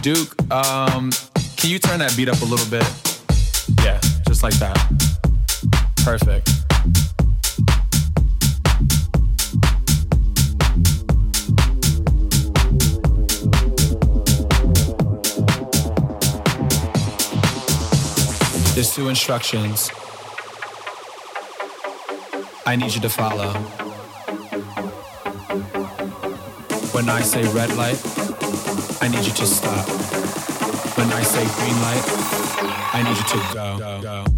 Duke, um, can you turn that beat up a little bit? Yeah, just like that. Perfect. There's two instructions I need you to follow. When I say red light, I need you to stop. When I say green light, I need you to go. go, go.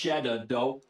cheddar dough uh,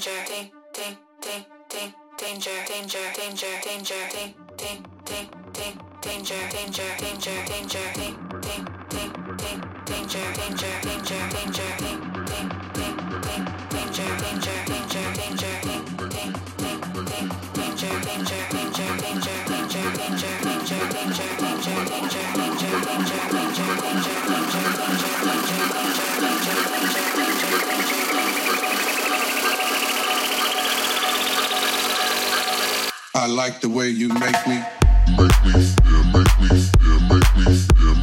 danger, danger, danger, danger, danger, danger, danger, danger, danger, danger, danger, danger, danger, danger, danger, danger, danger, danger, danger, I like the way you make me, make me feel, make me feel, make me feel.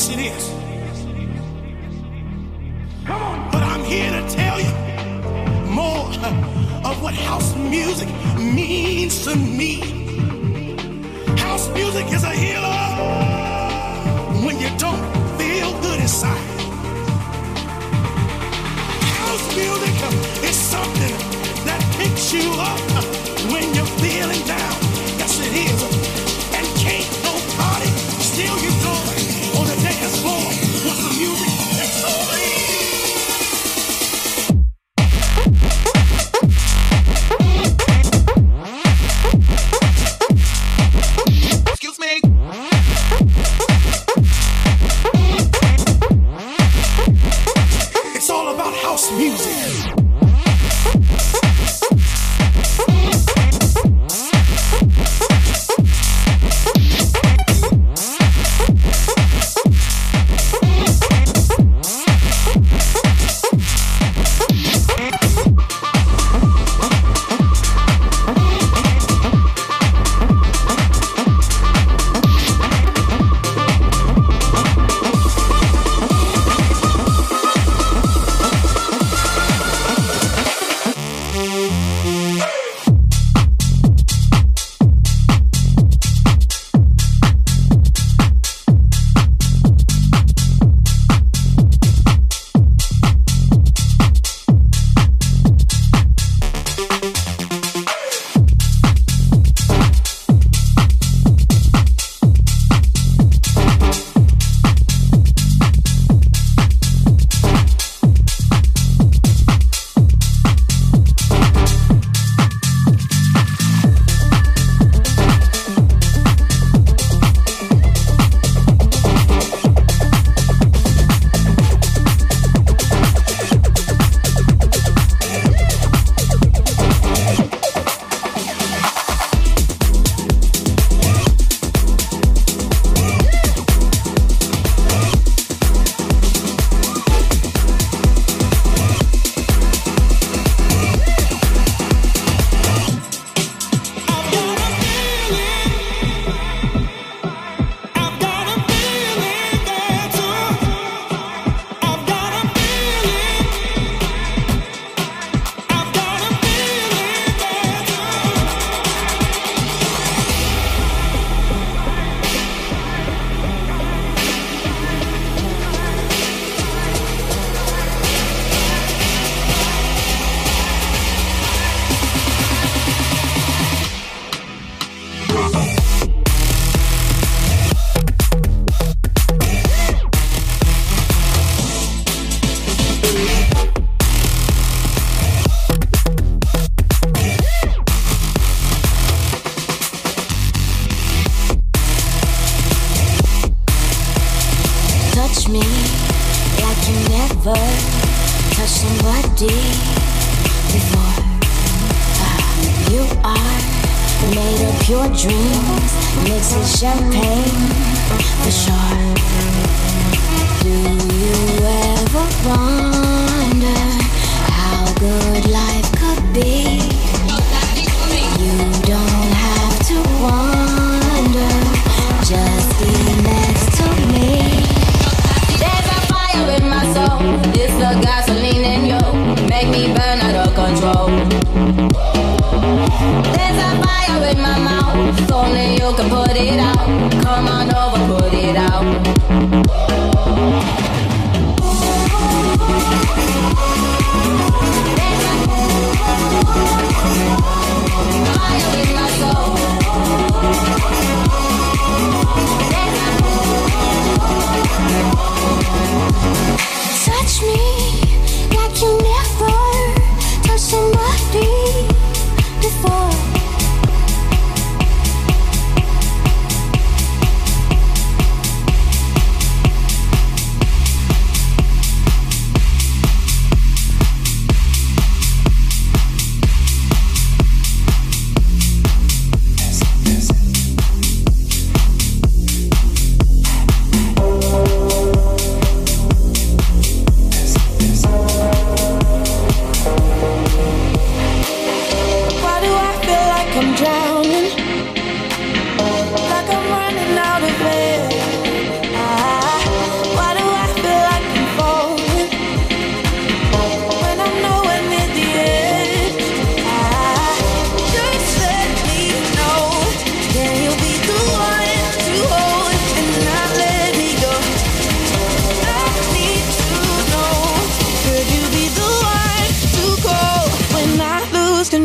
Yes, it is. Come on. But I'm here to tell you more of what house music means to me. House music is a healer when you don't feel good inside. House music is something that picks you up.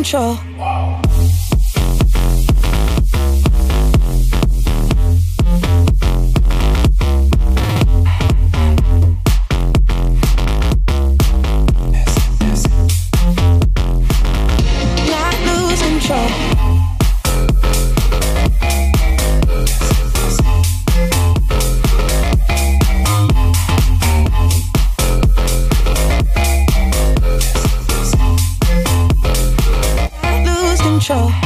control. show.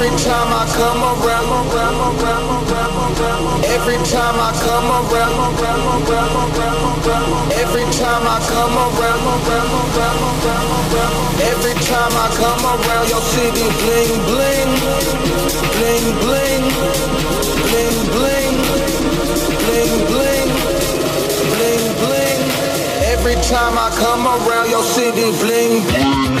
Every time I come around, around, around, around every time I come around, every time I come around, every time I come around, your city bling bling, bling bling, bling bling, bling bling, bling bling. Every time I come around, your city bling bling.